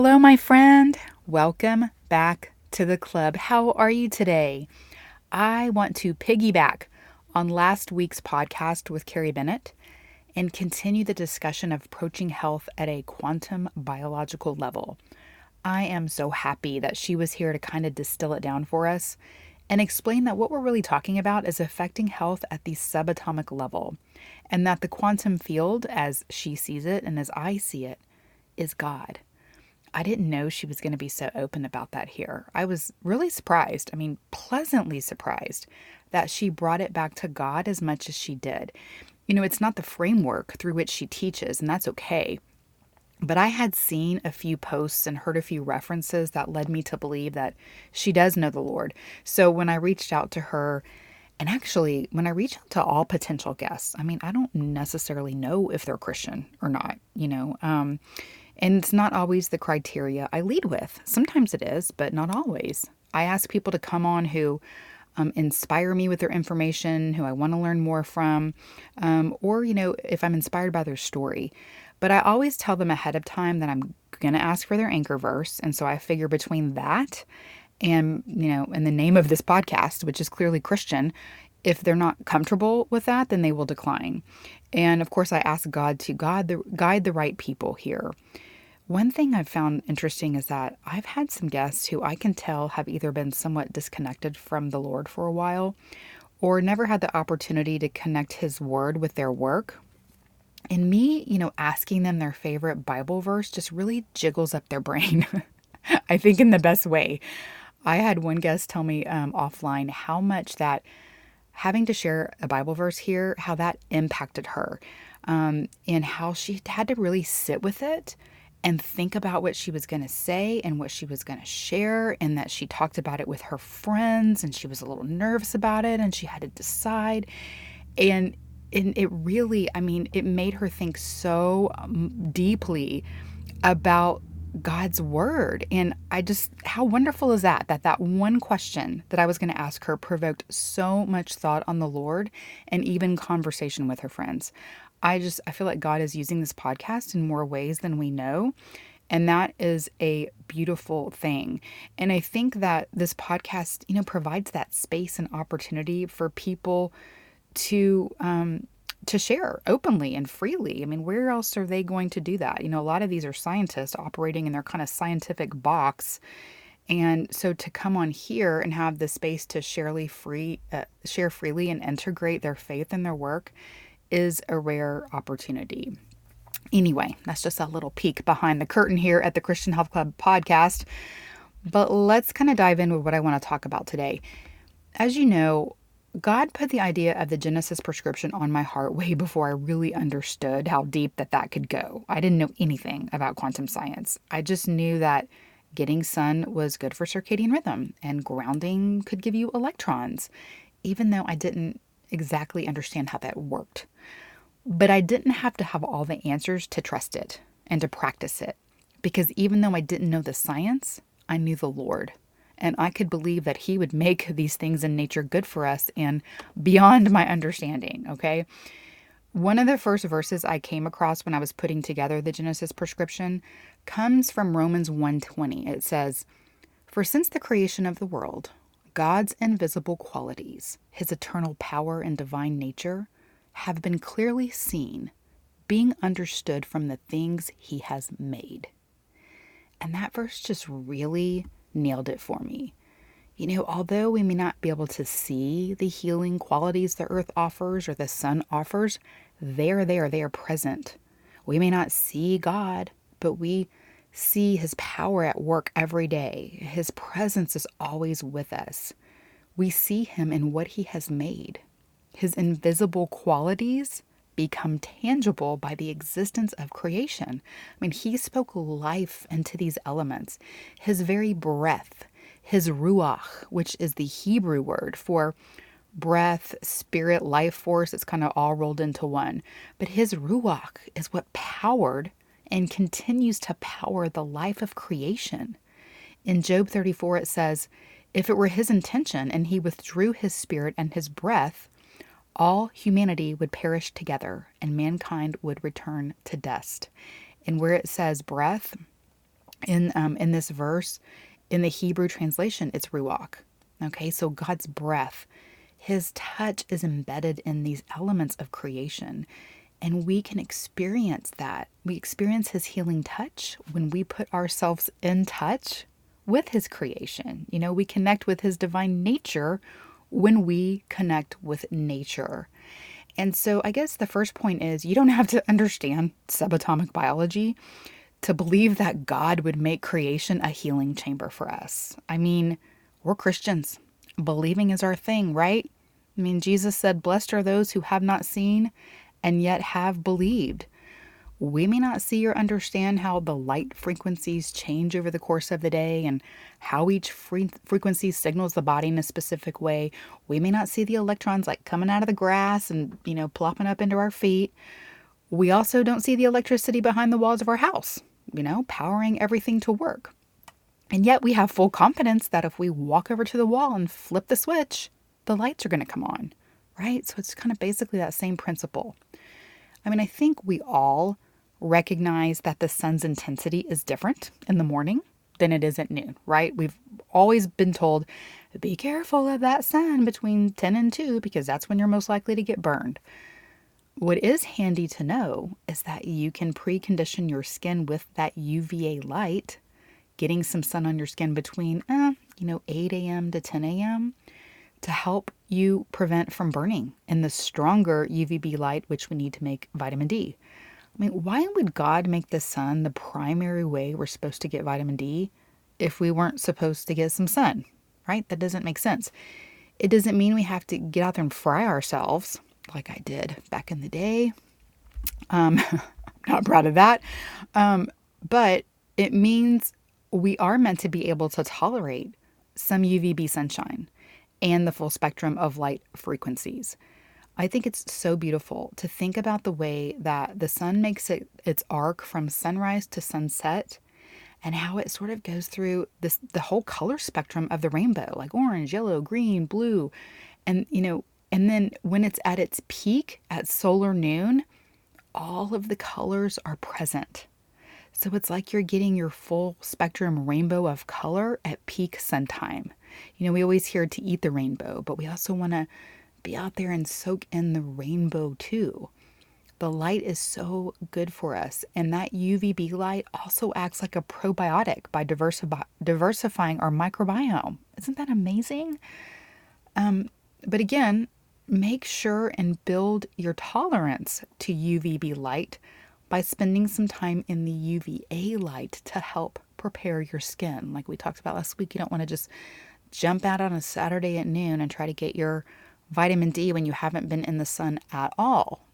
Hello, my friend. Welcome back to the club. How are you today? I want to piggyback on last week's podcast with Carrie Bennett and continue the discussion of approaching health at a quantum biological level. I am so happy that she was here to kind of distill it down for us and explain that what we're really talking about is affecting health at the subatomic level, and that the quantum field, as she sees it and as I see it, is God. I didn't know she was going to be so open about that here. I was really surprised, I mean, pleasantly surprised, that she brought it back to God as much as she did. You know, it's not the framework through which she teaches, and that's okay. But I had seen a few posts and heard a few references that led me to believe that she does know the Lord. So when I reached out to her, and actually, when I reach out to all potential guests, I mean, I don't necessarily know if they're Christian or not, you know. Um, and it's not always the criteria I lead with. Sometimes it is, but not always. I ask people to come on who um, inspire me with their information, who I want to learn more from, um, or, you know, if I'm inspired by their story. But I always tell them ahead of time that I'm going to ask for their anchor verse. And so I figure between that and, you know, in the name of this podcast, which is clearly Christian, if they're not comfortable with that, then they will decline. And of course, I ask God to guide the, guide the right people here. One thing I've found interesting is that I've had some guests who I can tell have either been somewhat disconnected from the Lord for a while or never had the opportunity to connect His Word with their work. And me, you know, asking them their favorite Bible verse just really jiggles up their brain. I think in the best way. I had one guest tell me um, offline how much that having to share a Bible verse here, how that impacted her, um, and how she had to really sit with it and think about what she was going to say and what she was going to share, and that she talked about it with her friends and she was a little nervous about it and she had to decide. And, and it really, I mean, it made her think so um, deeply about God's word. And I just, how wonderful is that? That that one question that I was going to ask her provoked so much thought on the Lord and even conversation with her friends. I just I feel like God is using this podcast in more ways than we know. And that is a beautiful thing. And I think that this podcast, you know, provides that space and opportunity for people to um, to share openly and freely. I mean, where else are they going to do that? You know, a lot of these are scientists operating in their kind of scientific box. And so to come on here and have the space to share free, uh, share freely and integrate their faith in their work is a rare opportunity. Anyway, that's just a little peek behind the curtain here at the Christian Health Club podcast. But let's kind of dive in with what I want to talk about today. As you know, God put the idea of the Genesis prescription on my heart way before I really understood how deep that that could go. I didn't know anything about quantum science. I just knew that getting sun was good for circadian rhythm and grounding could give you electrons, even though I didn't exactly understand how that worked. But I didn't have to have all the answers to trust it and to practice it. Because even though I didn't know the science, I knew the Lord. And I could believe that He would make these things in nature good for us and beyond my understanding, okay? One of the first verses I came across when I was putting together the Genesis prescription comes from Romans 1:20. It says, "For since the creation of the world, God's invisible qualities, his eternal power and divine nature, have been clearly seen, being understood from the things he has made. And that verse just really nailed it for me. You know, although we may not be able to see the healing qualities the earth offers or the sun offers, they're there, they are present. We may not see God, but we see his power at work every day. His presence is always with us. We see him in what he has made. His invisible qualities become tangible by the existence of creation. I mean, he spoke life into these elements. His very breath, his ruach, which is the Hebrew word for breath, spirit, life force, it's kind of all rolled into one. But his ruach is what powered and continues to power the life of creation. In Job 34, it says, If it were his intention and he withdrew his spirit and his breath, all humanity would perish together and mankind would return to dust. And where it says breath in um, in this verse, in the Hebrew translation, it's ruach. Okay, so God's breath, His touch is embedded in these elements of creation. And we can experience that. We experience His healing touch when we put ourselves in touch with His creation. You know, we connect with His divine nature when we connect with nature. And so, I guess the first point is you don't have to understand subatomic biology to believe that God would make creation a healing chamber for us. I mean, we're Christians. Believing is our thing, right? I mean, Jesus said, Blessed are those who have not seen and yet have believed. We may not see or understand how the light frequencies change over the course of the day and how each frequency signals the body in a specific way. We may not see the electrons like coming out of the grass and, you know, plopping up into our feet. We also don't see the electricity behind the walls of our house, you know, powering everything to work. And yet we have full confidence that if we walk over to the wall and flip the switch, the lights are going to come on, right? So it's kind of basically that same principle. I mean, I think we all recognize that the sun's intensity is different in the morning than it is at noon, right? We've always been told, be careful of that sun between 10 and 2 because that's when you're most likely to get burned. What is handy to know is that you can precondition your skin with that UVA light, getting some sun on your skin between, eh, you know, 8 a.m. to 10 a.m. to help you prevent from burning in the stronger UVB light, which we need to make vitamin D. I mean, why would God make the sun the primary way we're supposed to get vitamin D if we weren't supposed to get some sun? Right? That doesn't make sense. It doesn't mean we have to get out there and fry ourselves like I did back in the day. Um, I'm not proud of that. Um, but it means we are meant to be able to tolerate some UVB sunshine and the full spectrum of light frequencies. I think it's so beautiful to think about the way that the sun makes it its arc from sunrise to sunset and how it sort of goes through this the whole color spectrum of the rainbow, like orange, yellow, green, blue. And you know, and then when it's at its peak at solar noon, all of the colors are present. So it's like you're getting your full spectrum rainbow of color at peak sun time. You know, we always hear to eat the rainbow, but we also want to be out there and soak in the rainbow too. The light is so good for us, and that UVB light also acts like a probiotic by diversify, diversifying our microbiome. Isn't that amazing? Um, but again, make sure and build your tolerance to UVB light by spending some time in the UVA light to help prepare your skin. Like we talked about last week, you don't want to just jump out on a Saturday at noon and try to get your vitamin D when you haven't been in the sun at all.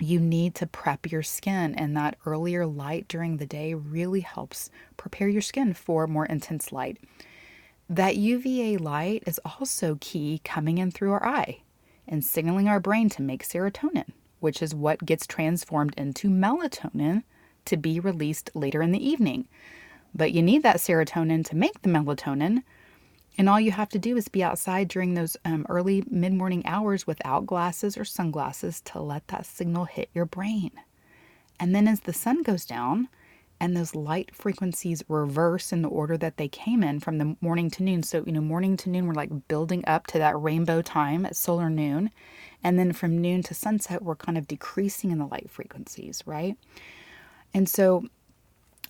You need to prep your skin, and that earlier light during the day really helps prepare your skin for more intense light. That UVA light is also key coming in through our eye and signaling our brain to make serotonin, which is what gets transformed into melatonin to be released later in the evening. But you need that serotonin to make the melatonin, and all you have to do is be outside during those um, early mid morning hours without glasses or sunglasses to let that signal hit your brain. And then as the sun goes down and those light frequencies reverse in the order that they came in from the morning to noon. So, you know, morning to noon, we're like building up to that rainbow time at solar noon. And then from noon to sunset, we're kind of decreasing in the light frequencies, right? And so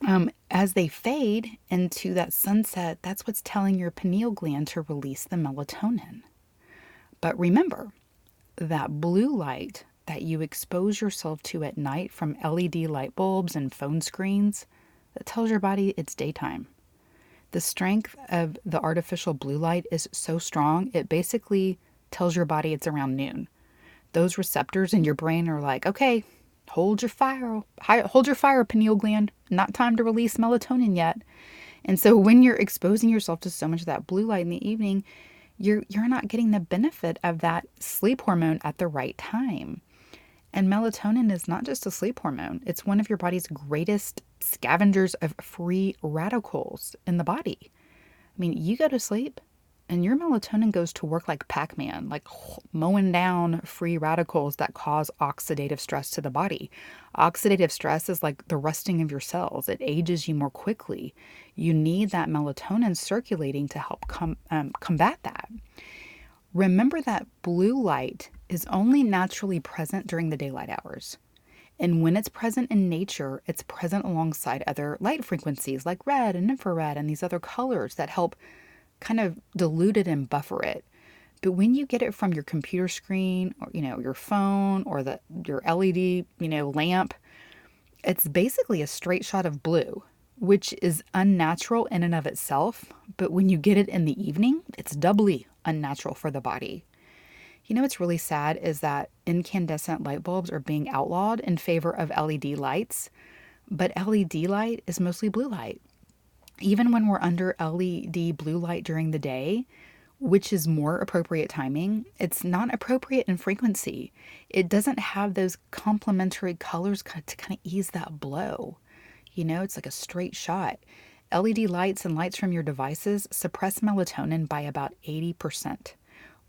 um, as they fade into that sunset, that's what's telling your pineal gland to release the melatonin. But remember, that blue light that you expose yourself to at night from LED light bulbs and phone screens, that tells your body it's daytime. The strength of the artificial blue light is so strong, it basically tells your body it's around noon. Those receptors in your brain are like, okay, hold your fire, hold your fire, pineal gland. Not time to release melatonin yet. And so when you're exposing yourself to so much of that blue light in the evening, you're you're not getting the benefit of that sleep hormone at the right time. And melatonin is not just a sleep hormone, it's one of your body's greatest scavengers of free radicals in the body. I mean, you go to sleep and your melatonin goes to work like Pac Man, like mowing down free radicals that cause oxidative stress to the body. Oxidative stress is like the rusting of your cells, it ages you more quickly. You need that melatonin circulating to help com- um, combat that. Remember that blue light is only naturally present during the daylight hours. And when it's present in nature, it's present alongside other light frequencies like red and infrared and these other colors that help kind of dilute it and buffer it. But when you get it from your computer screen or you know your phone or the your LED, you know, lamp, it's basically a straight shot of blue, which is unnatural in and of itself, but when you get it in the evening, it's doubly unnatural for the body. You know what's really sad is that incandescent light bulbs are being outlawed in favor of LED lights, but LED light is mostly blue light. Even when we're under LED blue light during the day, which is more appropriate timing, it's not appropriate in frequency. It doesn't have those complementary colors to kind of ease that blow. You know, it's like a straight shot. LED lights and lights from your devices suppress melatonin by about 80%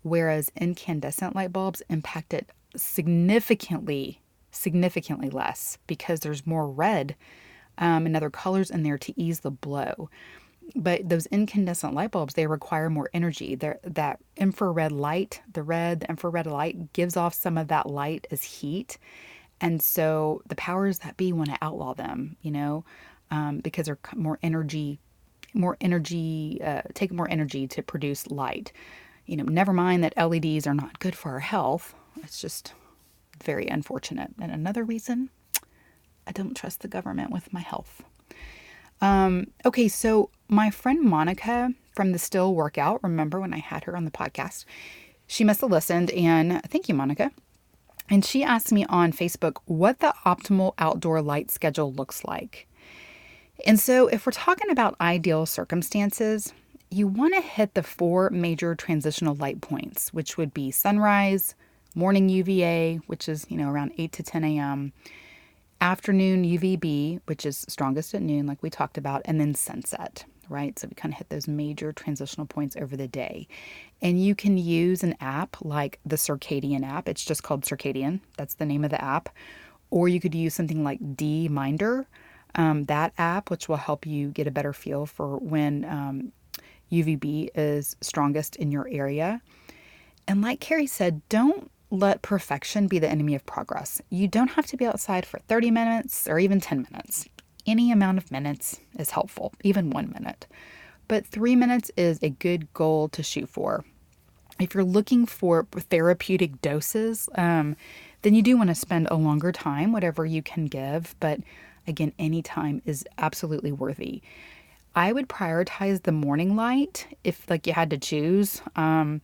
whereas incandescent light bulbs impact it significantly, significantly less because there's more red um, and other colors in there to ease the blow. But those incandescent light bulbs, they require more energy. They're, that infrared light, the red, the infrared light gives off some of that light as heat. And so the powers that be want to outlaw them, you know, um, because they're more energy, more energy, uh, take more energy to produce light you know, never mind that LEDs are not good for our health. It's just very unfortunate. And another reason I don't trust the government with my health. Um, okay, so my friend Monica from the Still Workout, remember when I had her on the podcast? She must have listened, and thank you, Monica. And she asked me on Facebook what the optimal outdoor light schedule looks like. And so, if we're talking about ideal circumstances, you want to hit the four major transitional light points, which would be sunrise, morning UVA, which is, you know, around 8 to 10 a.m., afternoon UVB, which is strongest at noon, like we talked about, and then sunset, right? So we kind of hit those major transitional points over the day. And you can use an app like the Circadian app. It's just called Circadian, that's the name of the app. Or you could use something like DMinder, um, that app, which will help you get a better feel for when um, UVB is strongest in your area. And like Carrie said, don't let perfection be the enemy of progress. You don't have to be outside for 30 minutes or even 10 minutes. Any amount of minutes is helpful, even one minute. But three minutes is a good goal to shoot for. If you're looking for therapeutic doses, um, then you do want to spend a longer time, whatever you can give. But again, any time is absolutely worthy. I would prioritize the morning light if like you had to choose. Um,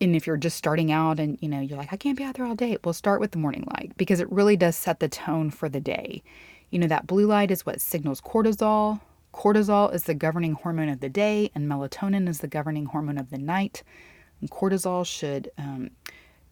and if you're just starting out and you know you're like I can't be out there all day, well start with the morning light because it really does set the tone for the day. You know that blue light is what signals cortisol. Cortisol is the governing hormone of the day, and melatonin is the governing hormone of the night. And cortisol should um,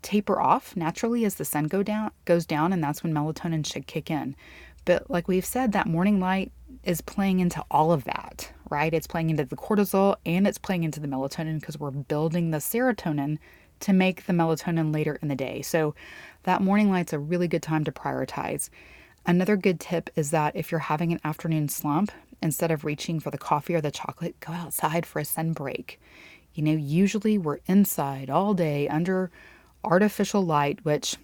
taper off naturally as the sun go down goes down, and that's when melatonin should kick in. But like we've said, that morning light is playing into all of that, right? It's playing into the cortisol and it's playing into the melatonin because we're building the serotonin to make the melatonin later in the day. So that morning light's a really good time to prioritize. Another good tip is that if you're having an afternoon slump, instead of reaching for the coffee or the chocolate, go outside for a sun break. You know, usually we're inside all day under artificial light, which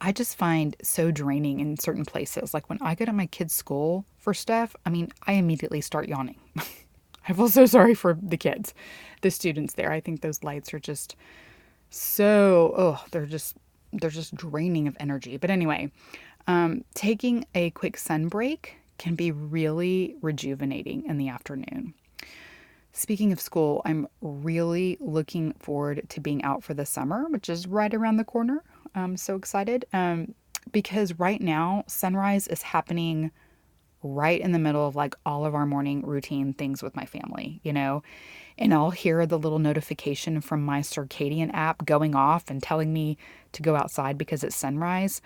I just find so draining in certain places. Like when I go to my kids' school for stuff, I mean, I immediately start yawning. I feel so sorry for the kids, the students there. I think those lights are just so, oh, they're just, they're just draining of energy. But anyway, um, taking a quick sun break can be really rejuvenating in the afternoon. Speaking of school, I'm really looking forward to being out for the summer, which is right around the corner. I'm so excited um, because right now, sunrise is happening right in the middle of like all of our morning routine things with my family, you know? And I'll hear the little notification from my circadian app going off and telling me to go outside because it's sunrise.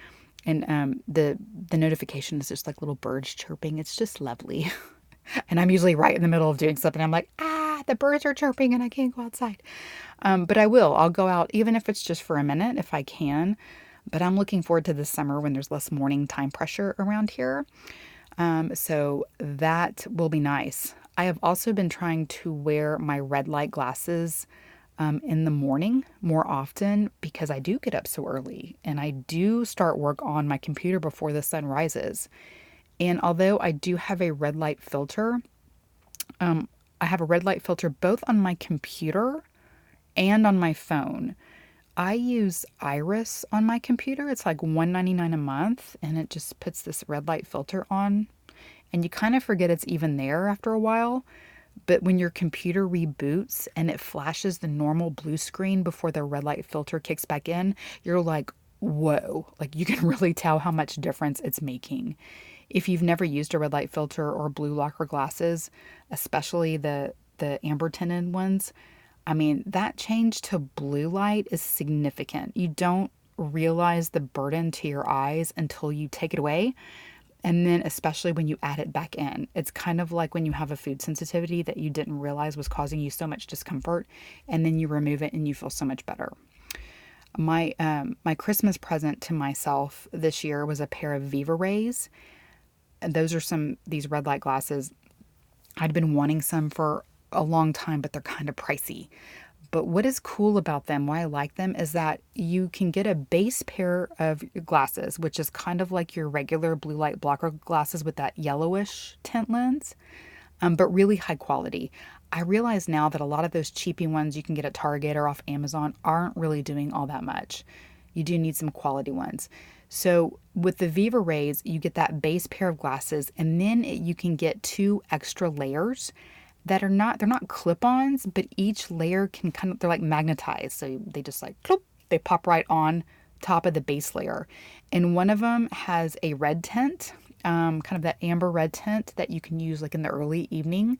And um, the the notification is just like little birds chirping. It's just lovely. and I'm usually right in the middle of doing something. I'm like, ah, the birds are chirping and I can't go outside. Um, but I will. I'll go out even if it's just for a minute if I can. But I'm looking forward to this summer when there's less morning time pressure around here. Um, so that will be nice. I have also been trying to wear my red light glasses um, in the morning more often because I do get up so early and I do start work on my computer before the sun rises. And although I do have a red light filter, um, I have a red light filter both on my computer and on my phone. I use Iris on my computer. It's like $1.99 a month and it just puts this red light filter on. And you kind of forget it's even there after a while. But when your computer reboots and it flashes the normal blue screen before the red light filter kicks back in, you're like, whoa. Like you can really tell how much difference it's making. If you've never used a red light filter or blue blocker glasses, especially the the amber tinted ones, I mean, that change to blue light is significant. You don't realize the burden to your eyes until you take it away. And then, especially when you add it back in, it's kind of like when you have a food sensitivity that you didn't realize was causing you so much discomfort, and then you remove it and you feel so much better. My um, my Christmas present to myself this year was a pair of VivaRays, those are some these red light glasses. I'd been wanting some for a long time, but they're kind of pricey. But what is cool about them, why I like them, is that you can get a base pair of glasses, which is kind of like your regular blue light blocker glasses with that yellowish tint lens, um, but really high quality. I realize now that a lot of those cheapy ones you can get at Target or off Amazon aren't really doing all that much. You do need some quality ones. So with the VivaRays, you get that base pair of glasses, and then you can get two extra layers that are not they're not clip-ons, but each layer can kind of they're like magnetized. So they just like clop, they pop right on top of the base layer. And one of them has a red tint, um, kind of that amber red tint that you can use like in the early evening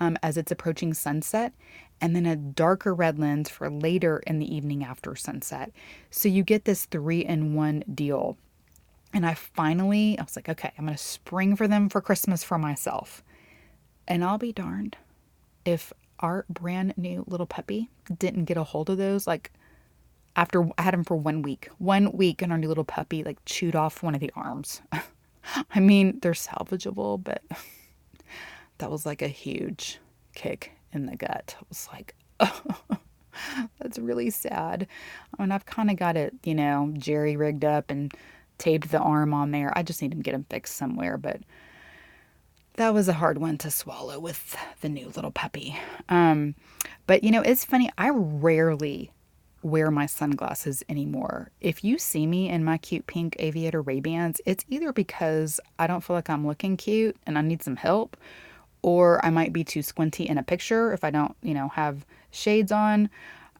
um, as it's approaching sunset, and then a darker red lens for later in the evening after sunset. So you get this three in one deal. And I finally, I was like, okay, I'm going to spring for them for Christmas for myself. And I'll be darned if our brand new little puppy didn't get a hold of those. Like, after I had him for one week, one week, and our new little puppy like chewed off one of the arms. I mean, they're salvageable, but that was like a huge kick in the gut. I was like, oh, that's really sad. I mean, I've kind of got it, you know, jerry rigged up and taped the arm on there. I just need to get him fixed somewhere, but that was a hard one to swallow with the new little puppy. Um, but you know, it's funny. I rarely wear my sunglasses anymore. If you see me in my cute pink aviator Ray-Bans, it's either because I don't feel like I'm looking cute and I need some help, or I might be too squinty in a picture if I don't, you know, have shades on.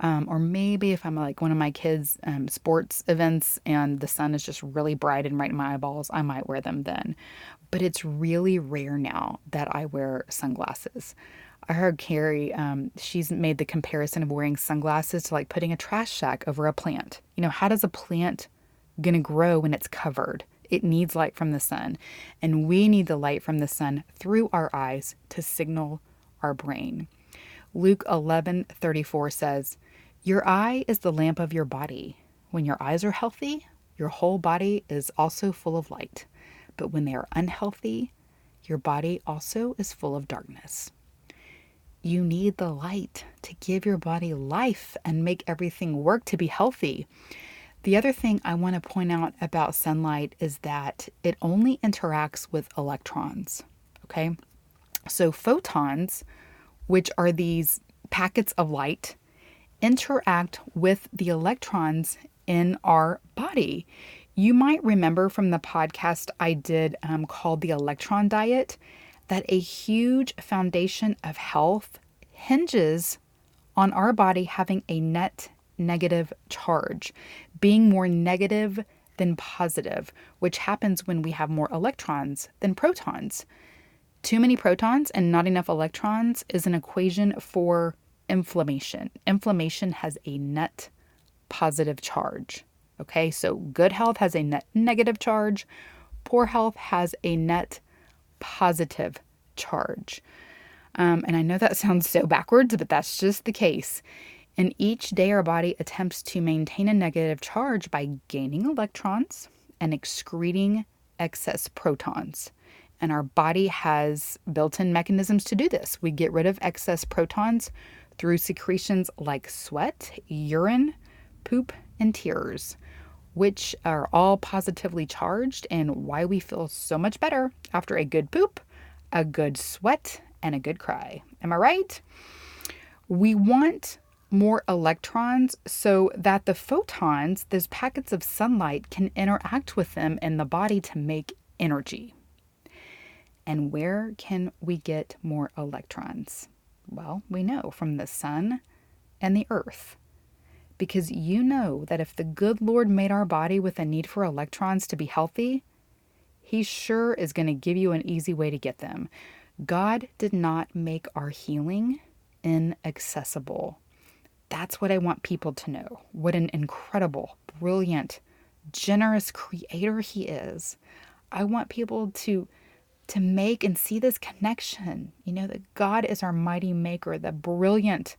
Um, or maybe if I'm like one of my kids' um, sports events and the sun is just really bright and right in my eyeballs, I might wear them then but it's really rare now that I wear sunglasses. I heard Carrie, um, she's made the comparison of wearing sunglasses to like putting a trash sack over a plant. You know, how does a plant gonna grow when it's covered? It needs light from the sun, and we need the light from the sun through our eyes to signal our brain. Luke 11:34 says, "Your eye is the lamp of your body. When your eyes are healthy, your whole body is also full of light." but when they are unhealthy, your body also is full of darkness. You need the light to give your body life and make everything work to be healthy. The other thing I want to point out about sunlight is that it only interacts with electrons. Okay. So photons, which are these packets of light, interact with the electrons in our body You might remember from the podcast I did um, called The Electron Diet that a huge foundation of health hinges on our body having a net negative charge, being more negative than positive, which happens when we have more electrons than protons. Too many protons and not enough electrons is an equation for inflammation. Inflammation has a net positive charge. Okay, so good health has a net negative charge, poor health has a net positive charge. Um, and I know that sounds so backwards, but that's just the case. And each day, our body attempts to maintain a negative charge by gaining electrons and excreting excess protons. And our body has built in mechanisms to do this. We get rid of excess protons through secretions like sweat, urine, poop, and tears, which are all positively charged, and why we feel so much better after a good poop, a good sweat, and a good cry. Am I right? We want more electrons so that the photons, those packets of sunlight, can interact with them in the body to make energy. And where can we get more electrons? Well, we know from the sun and the earth. Because you know that if the good Lord made our body with a need for electrons to be healthy, He sure is going to give you an easy way to get them. God did not make our healing inaccessible. That's what I want people to know. What an incredible, brilliant, generous creator he is. I want people to to make and see this connection. You know that God is our mighty maker, the brilliant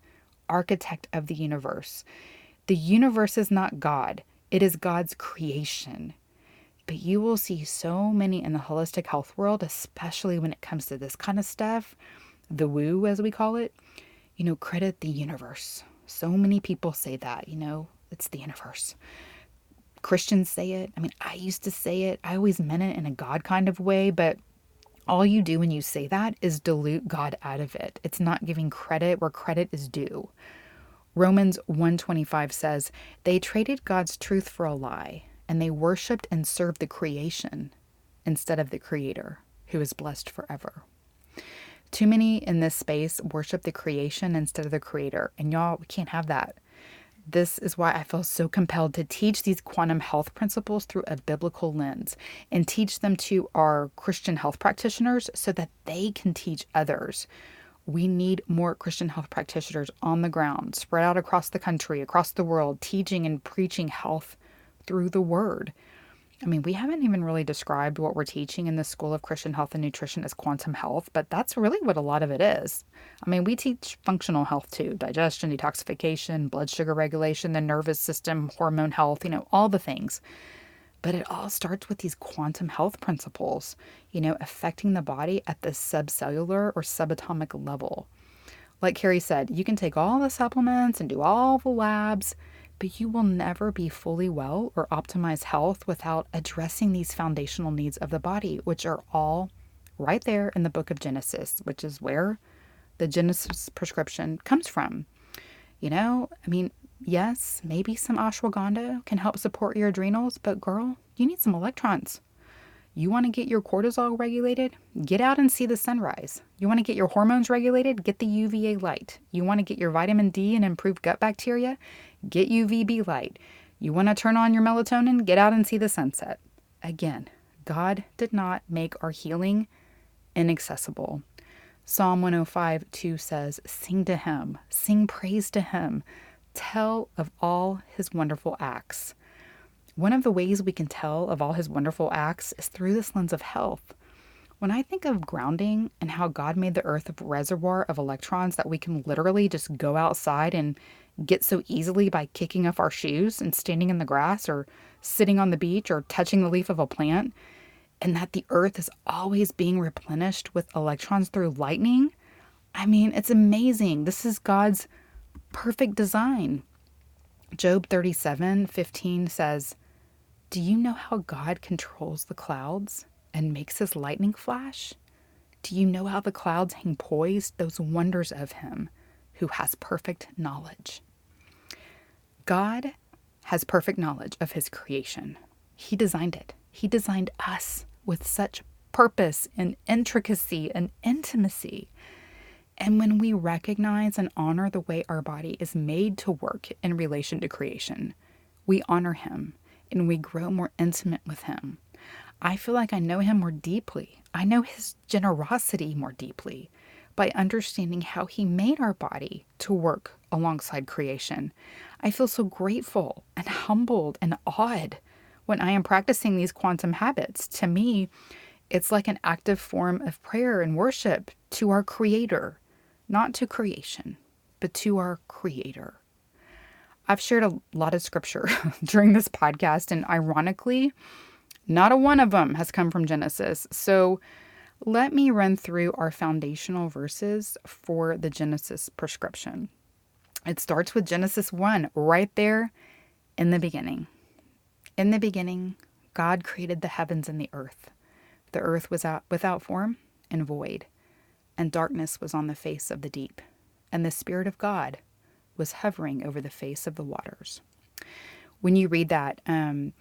architect of the universe. The universe is not God. It is God's creation. But you will see so many in the holistic health world, especially when it comes to this kind of stuff, the woo, as we call it, you know, credit the universe. So many people say that, you know, it's the universe. Christians say it. I mean, I used to say it. I always meant it in a God kind of way, but all you do when you say that is dilute God out of it. It's not giving credit where credit is due. Romans 125 says, "They traded God's truth for a lie and they worshiped and served the creation instead of the Creator, who is blessed forever. Too many in this space worship the creation instead of the Creator, and y'all, we can't have that. This is why I feel so compelled to teach these quantum health principles through a biblical lens and teach them to our Christian health practitioners so that they can teach others. We need more Christian health practitioners on the ground, spread out across the country, across the world, teaching and preaching health through the word. I mean, we haven't even really described what we're teaching in the School of Christian Health and Nutrition as quantum health, but that's really what a lot of it is. I mean, we teach functional health too digestion, detoxification, blood sugar regulation, the nervous system, hormone health, you know, all the things. But it all starts with these quantum health principles, you know, affecting the body at the subcellular or subatomic level. Like Carrie said, you can take all the supplements and do all the labs but you will never be fully well or optimize health without addressing these foundational needs of the body, which are all right there in the book of Genesis, which is where the Genesis prescription comes from. You know, I mean, yes, maybe some ashwagandha can help support your adrenals, but girl, you need some electrons. You want to get your cortisol regulated? Get out and see the sunrise. You want to get your hormones regulated? Get the UVA light. You want to get your vitamin D and improve gut bacteria? Get UVB light. You want to turn on your melatonin? Get out and see the sunset. Again, God did not make our healing inaccessible. Psalm 105 2 says, Sing to him, sing praise to him, tell of all his wonderful acts. One of the ways we can tell of all his wonderful acts is through this lens of health. When I think of grounding and how God made the earth a reservoir of electrons that we can literally just go outside and get so easily by kicking off our shoes and standing in the grass or sitting on the beach or touching the leaf of a plant, and that the earth is always being replenished with electrons through lightning, I mean, it's amazing. This is God's perfect design. Job 37 15 says, do you know how God controls the clouds and makes his lightning flash? Do you know how the clouds hang poised, those wonders of him who has perfect knowledge? God has perfect knowledge of his creation. He designed it. He designed us with such purpose and intricacy and intimacy. And when we recognize and honor the way our body is made to work in relation to creation, we honor Him and we grow more intimate with Him. I feel like I know Him more deeply. I know His generosity more deeply by understanding how He made our body to work alongside creation. I feel so grateful and humbled and awed when I am practicing these quantum habits. To me, it's like an active form of prayer and worship to our Creator, not to creation, but to our Creator. I've shared a lot of scripture during this podcast, and ironically, not a one of them has come from Genesis. So let me run through our foundational verses for the Genesis prescription. It starts with Genesis 1, right there in the beginning. In the beginning, God created the heavens and the earth. The earth was out, without form and void, and darkness was on the face of the deep, and the Spirit of God was hovering over the face of the waters. When you read that, um,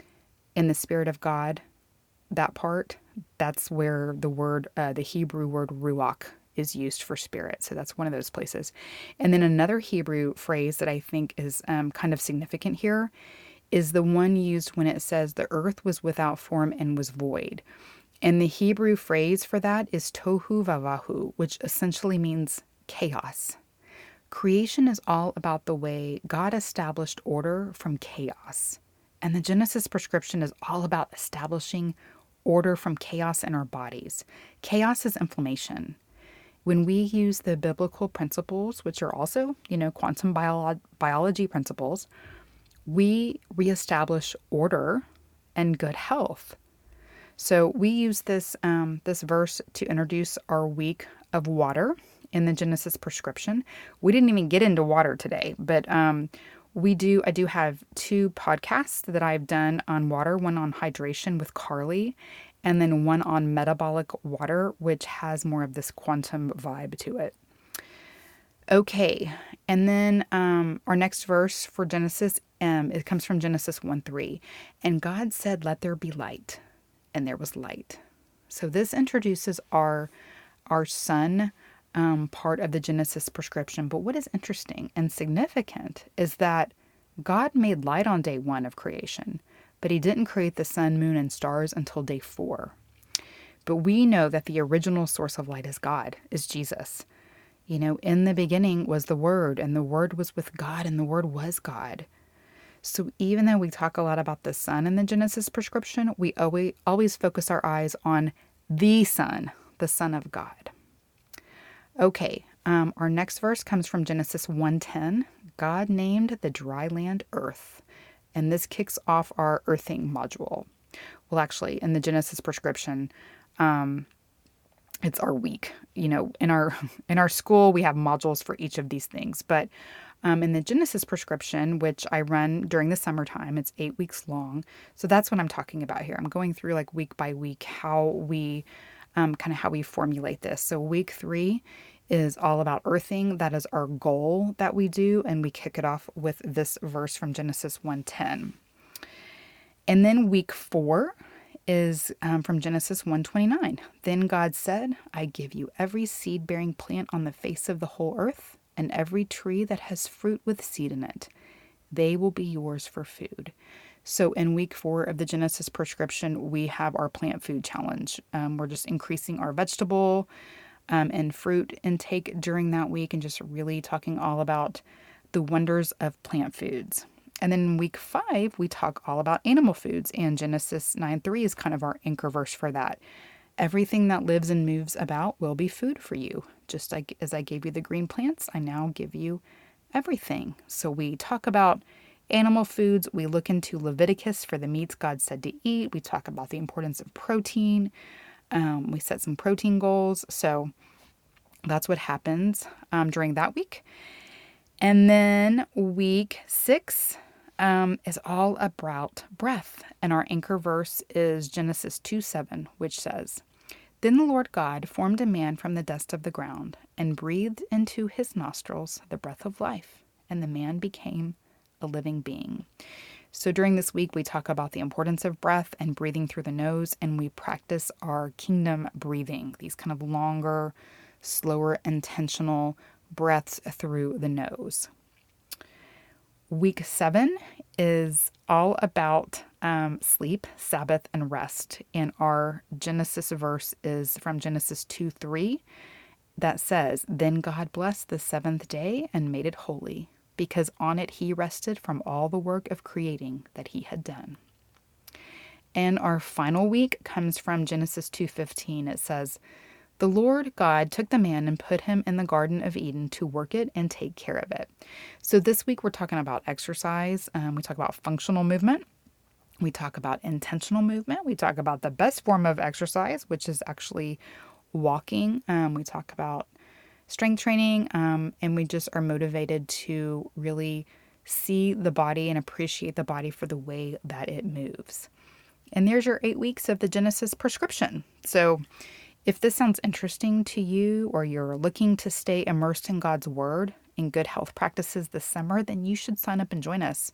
in the Spirit of God, that part, that's where the word, uh, the Hebrew word ruach, is used for spirit. So that's one of those places. And then another Hebrew phrase that I think is um, kind of significant here is the one used when it says the earth was without form and was void. And the Hebrew phrase for that is tohu vavahu, which essentially means chaos. Creation is all about the way God established order from chaos. And the Genesis prescription is all about establishing order from chaos in our bodies. Chaos is inflammation. When we use the biblical principles, which are also, you know, quantum bio- biology principles, we reestablish order and good health. So we use this um, this verse to introduce our week of water in the Genesis prescription. We didn't even get into water today, but um, we do. I do have two podcasts that I've done on water. One on hydration with Carly, and then one on metabolic water, which has more of this quantum vibe to it. Okay, and then um, our next verse for Genesis, um, it comes from Genesis 1 3. And God said, Let there be light, and there was light. So this introduces our, our sun um, part of the Genesis prescription. But what is interesting and significant is that God made light on day one of creation, but he didn't create the sun, moon, and stars until day four. But we know that the original source of light is God, is Jesus. You know, in the beginning was the Word, and the Word was with God, and the Word was God. So even though we talk a lot about the sun in the Genesis prescription, we always, always focus our eyes on the Son, the Son of God. Okay, um, our next verse comes from Genesis 1:10. God named the dry land Earth, and this kicks off our earthing module. Well, actually, in the Genesis prescription, um, it's our week. You know, in our in our school we have modules for each of these things, but um, in the Genesis prescription, which I run during the summertime, it's eight weeks long. So that's what I'm talking about here. I'm going through like week by week how we um, kind of how we formulate this. So week three is all about earthing. That is our goal that we do, and we kick it off with this verse from Genesis 1:10. And then week four is um, from Genesis 1:29. Then God said, "I give you every seed-bearing plant on the face of the whole earth, and every tree that has fruit with seed in it. They will be yours for food." So, in week four of the Genesis prescription, we have our plant food challenge. Um, we're just increasing our vegetable um, and fruit intake during that week and just really talking all about the wonders of plant foods. And then in week five, we talk all about animal foods, and Genesis 9 3 is kind of our anchor verse for that. Everything that lives and moves about will be food for you. Just like as I gave you the green plants, I now give you everything. So we talk about animal foods. We look into Leviticus for the meats God said to eat. We talk about the importance of protein. Um, we set some protein goals. So that's what happens um, during that week. And then week six um, is all about breath. And our anchor verse is Genesis 2 7, which says, Then the Lord God formed a man from the dust of the ground and breathed into his nostrils the breath of life, and the man became a living being. So during this week, we talk about the importance of breath and breathing through the nose, and we practice our kingdom breathing, these kind of longer, slower, intentional breaths through the nose. Week seven is all about um, sleep, Sabbath, and rest. And our Genesis verse is from Genesis 2 3 that says, Then God blessed the seventh day and made it holy, because on it he rested from all the work of creating that he had done. And our final week comes from Genesis 2:15. It says, the Lord God took the man and put him in the Garden of Eden to work it and take care of it. So, this week we're talking about exercise. Um, we talk about functional movement. We talk about intentional movement. We talk about the best form of exercise, which is actually walking. Um, we talk about strength training. Um, and we just are motivated to really see the body and appreciate the body for the way that it moves. And there's your eight weeks of the Genesis prescription. So, if this sounds interesting to you or you're looking to stay immersed in God's Word and good health practices this summer, then you should sign up and join us.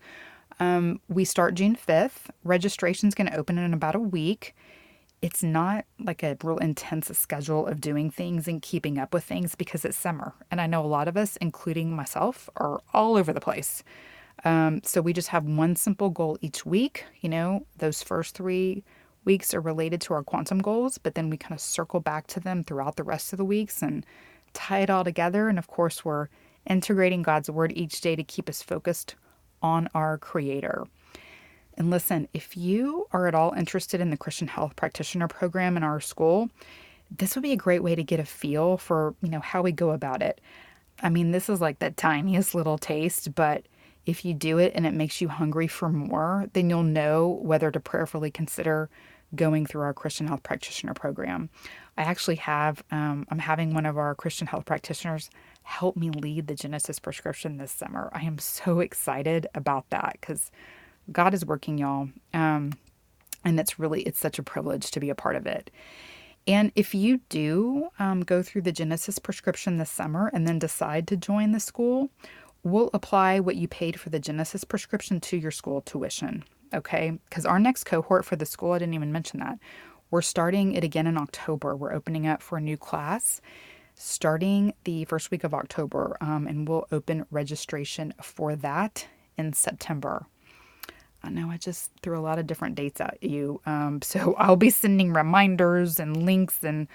Um, we start June 5th. Registration is going to open in about a week. It's not like a real intense schedule of doing things and keeping up with things because it's summer. And I know a lot of us, including myself, are all over the place. Um, so we just have one simple goal each week. You know, those first three weeks are related to our quantum goals, but then we kind of circle back to them throughout the rest of the weeks and tie it all together. And of course, we're integrating God's word each day to keep us focused on our Creator. And listen, if you are at all interested in the Christian Health Practitioner program in our school, this would be a great way to get a feel for, you know, how we go about it. I mean, this is like the tiniest little taste, but if you do it and it makes you hungry for more, then you'll know whether to prayerfully consider going through our Christian Health Practitioner program. I actually have, um, I'm having one of our Christian Health Practitioners help me lead the Genesis prescription this summer. I am so excited about that because God is working, y'all. Um, and it's really, it's such a privilege to be a part of it. And if you do um, go through the Genesis prescription this summer and then decide to join the school, we'll apply what you paid for the Genesis prescription to your school tuition okay? Because our next cohort for the school, I didn't even mention that. We're starting it again in October. We're opening up for a new class starting the first week of October, um, and we'll open registration for that in September. I know I just threw a lot of different dates at you. Um, so I'll be sending reminders and links and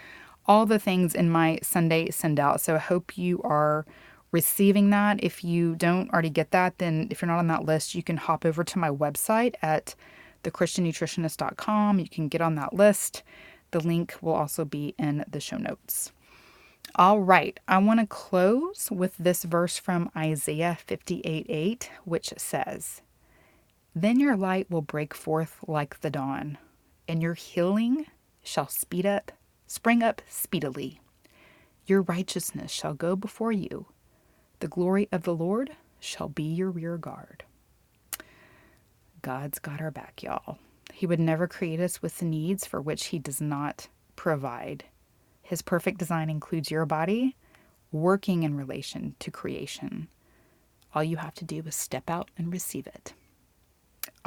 all the things in my Sunday send out. So I hope you are receiving that. If you don't already get that, then if you're not on that list, you can hop over to my website at thechristiannutritionist.com. You can get on that list. The link will also be in the show notes. All right, I want to close with this verse from Isaiah 58 8, which says, Then your light will break forth like the dawn, and your healing shall speed up, spring up speedily. Your righteousness shall go before you the glory of the Lord shall be your rear guard. God's got our back, y'all. He would never create us with the needs for which He does not provide. His perfect design includes your body working in relation to creation. All you have to do is step out and receive it.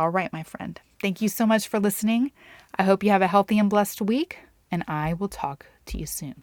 All right, my friend. Thank you so much for listening. I hope you have a healthy and blessed week, and I will talk to you soon.